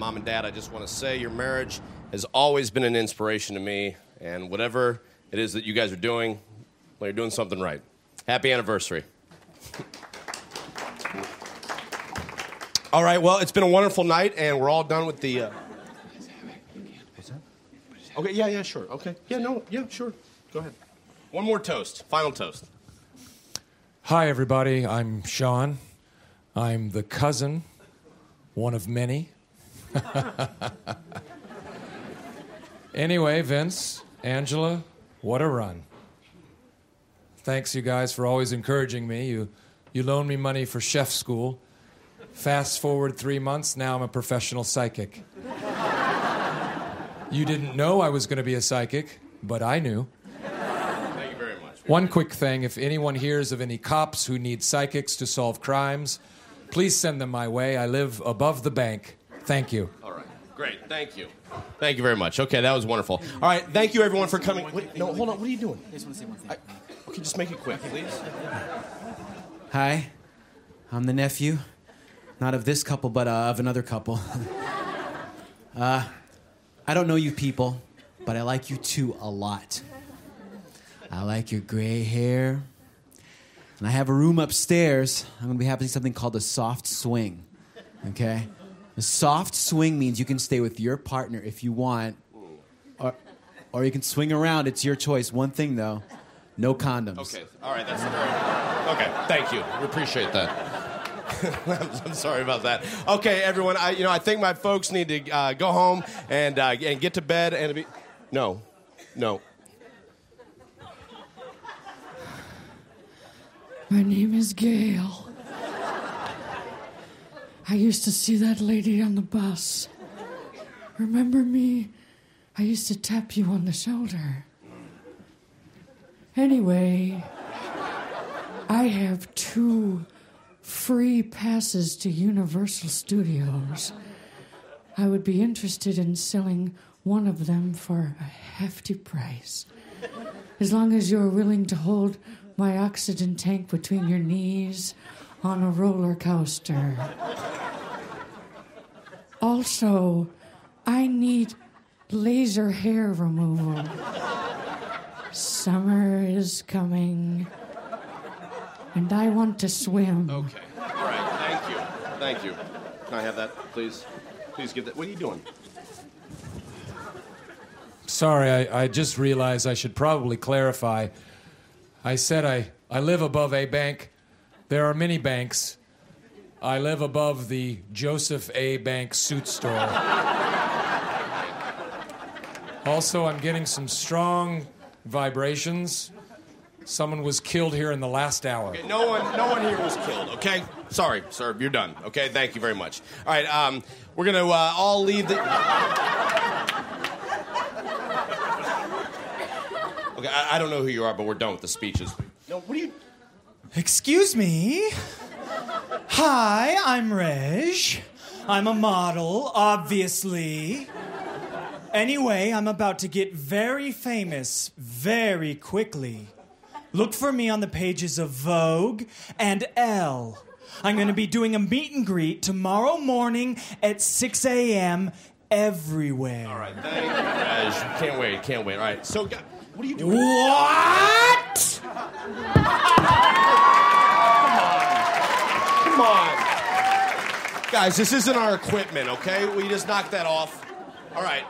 mom and dad, I just want to say your marriage has always been an inspiration to me, and whatever it is that you guys are doing, well, you're doing something right. Happy anniversary. all right, well, it's been a wonderful night, and we're all done with the. Uh... Okay, yeah, yeah, sure. Okay. Yeah, no, yeah, sure. Go ahead. One more toast. Final toast. Hi, everybody. I'm Sean. I'm the cousin, one of many. anyway, Vince, Angela, what a run. Thanks, you guys, for always encouraging me. You, you loaned me money for chef school. Fast forward three months, now I'm a professional psychic. you didn't know I was going to be a psychic, but I knew. Thank you very much. One quick thing if anyone hears of any cops who need psychics to solve crimes, please send them my way. I live above the bank. Thank you. All right. Great. Thank you. Thank you very much. Okay, that was wonderful. All right. Thank you, everyone, for coming. Wait, no, hold on. What are you doing? I just want to say one thing. I, okay, just make it quick, please. Hi, I'm the nephew. Not of this couple, but uh, of another couple. uh, I don't know you people, but I like you two a lot. I like your gray hair. And I have a room upstairs. I'm going to be having something called a soft swing. Okay? A soft swing means you can stay with your partner if you want, or, or you can swing around. It's your choice. One thing, though no condoms. Okay. All right. That's very. Okay. Thank you. We appreciate that. I'm sorry about that. Okay, everyone. I, you know, I think my folks need to uh, go home and uh, and get to bed and be. No, no. My name is Gail. I used to see that lady on the bus. Remember me? I used to tap you on the shoulder. Anyway, I have two free passes to Universal Studios. I would be interested in selling one of them for a hefty price. As long as you're willing to hold my oxygen tank between your knees on a roller coaster. Also, I need laser hair removal. Summer is coming, and I want to swim. Okay. All right. Thank you. Thank you. Can I have that, please? Please give that. What are you doing? Sorry, I, I just realized I should probably clarify. I said I, I live above a bank. There are many banks. I live above the Joseph A. Bank suit store. also, I'm getting some strong vibrations. Someone was killed here in the last hour. Okay, no one, no one here was killed. Okay, sorry, sir, you're done. Okay, thank you very much. All right, um, we're gonna uh, all leave the. Okay, I, I don't know who you are, but we're done with the speeches. No, what are you? Excuse me. Hi, I'm Reg. I'm a model, obviously. Anyway, I'm about to get very famous very quickly. Look for me on the pages of Vogue and Elle. I'm going to be doing a meet and greet tomorrow morning at 6 a.m. everywhere. All right, thank you. Can't wait, can't wait. All right, so what are you doing? What? Come on, guys, this isn't our equipment. Okay, we just knocked that off. All right.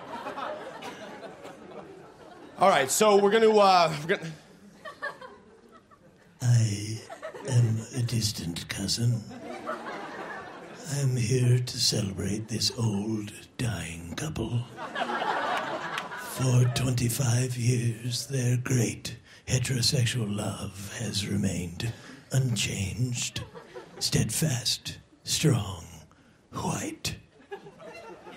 All right, so we're gonna uh, we're gonna. I am a distant cousin. I am here to celebrate this old, dying couple. For 25 years, their great heterosexual love has remained unchanged, steadfast, strong, white.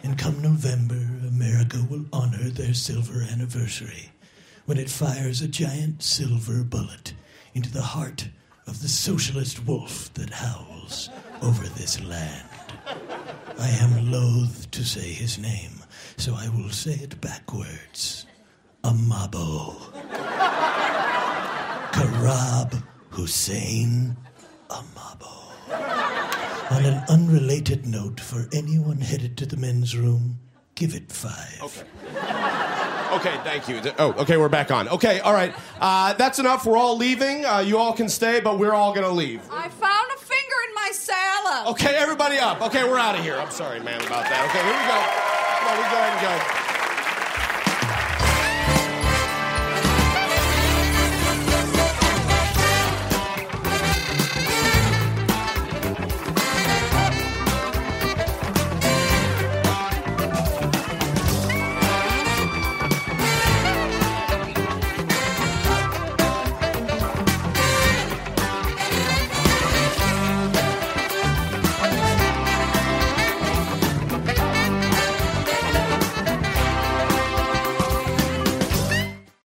And come November, America will honor their silver anniversary when it fires a giant silver bullet into the heart of the socialist wolf that howls over this land. I am loath to say his name, so I will say it backwards. Amabo. Karab Hussein Amabo. On an unrelated note, for anyone headed to the men's room, give it five. Okay. Okay, thank you. Oh, okay, we're back on. Okay, all right. Uh, that's enough. We're all leaving. Uh, you all can stay, but we're all going to leave. I found a finger in my salad. Okay, everybody up. Okay, we're out of here. I'm sorry, man, about that. Okay, here we go. Come on, we go ahead and go.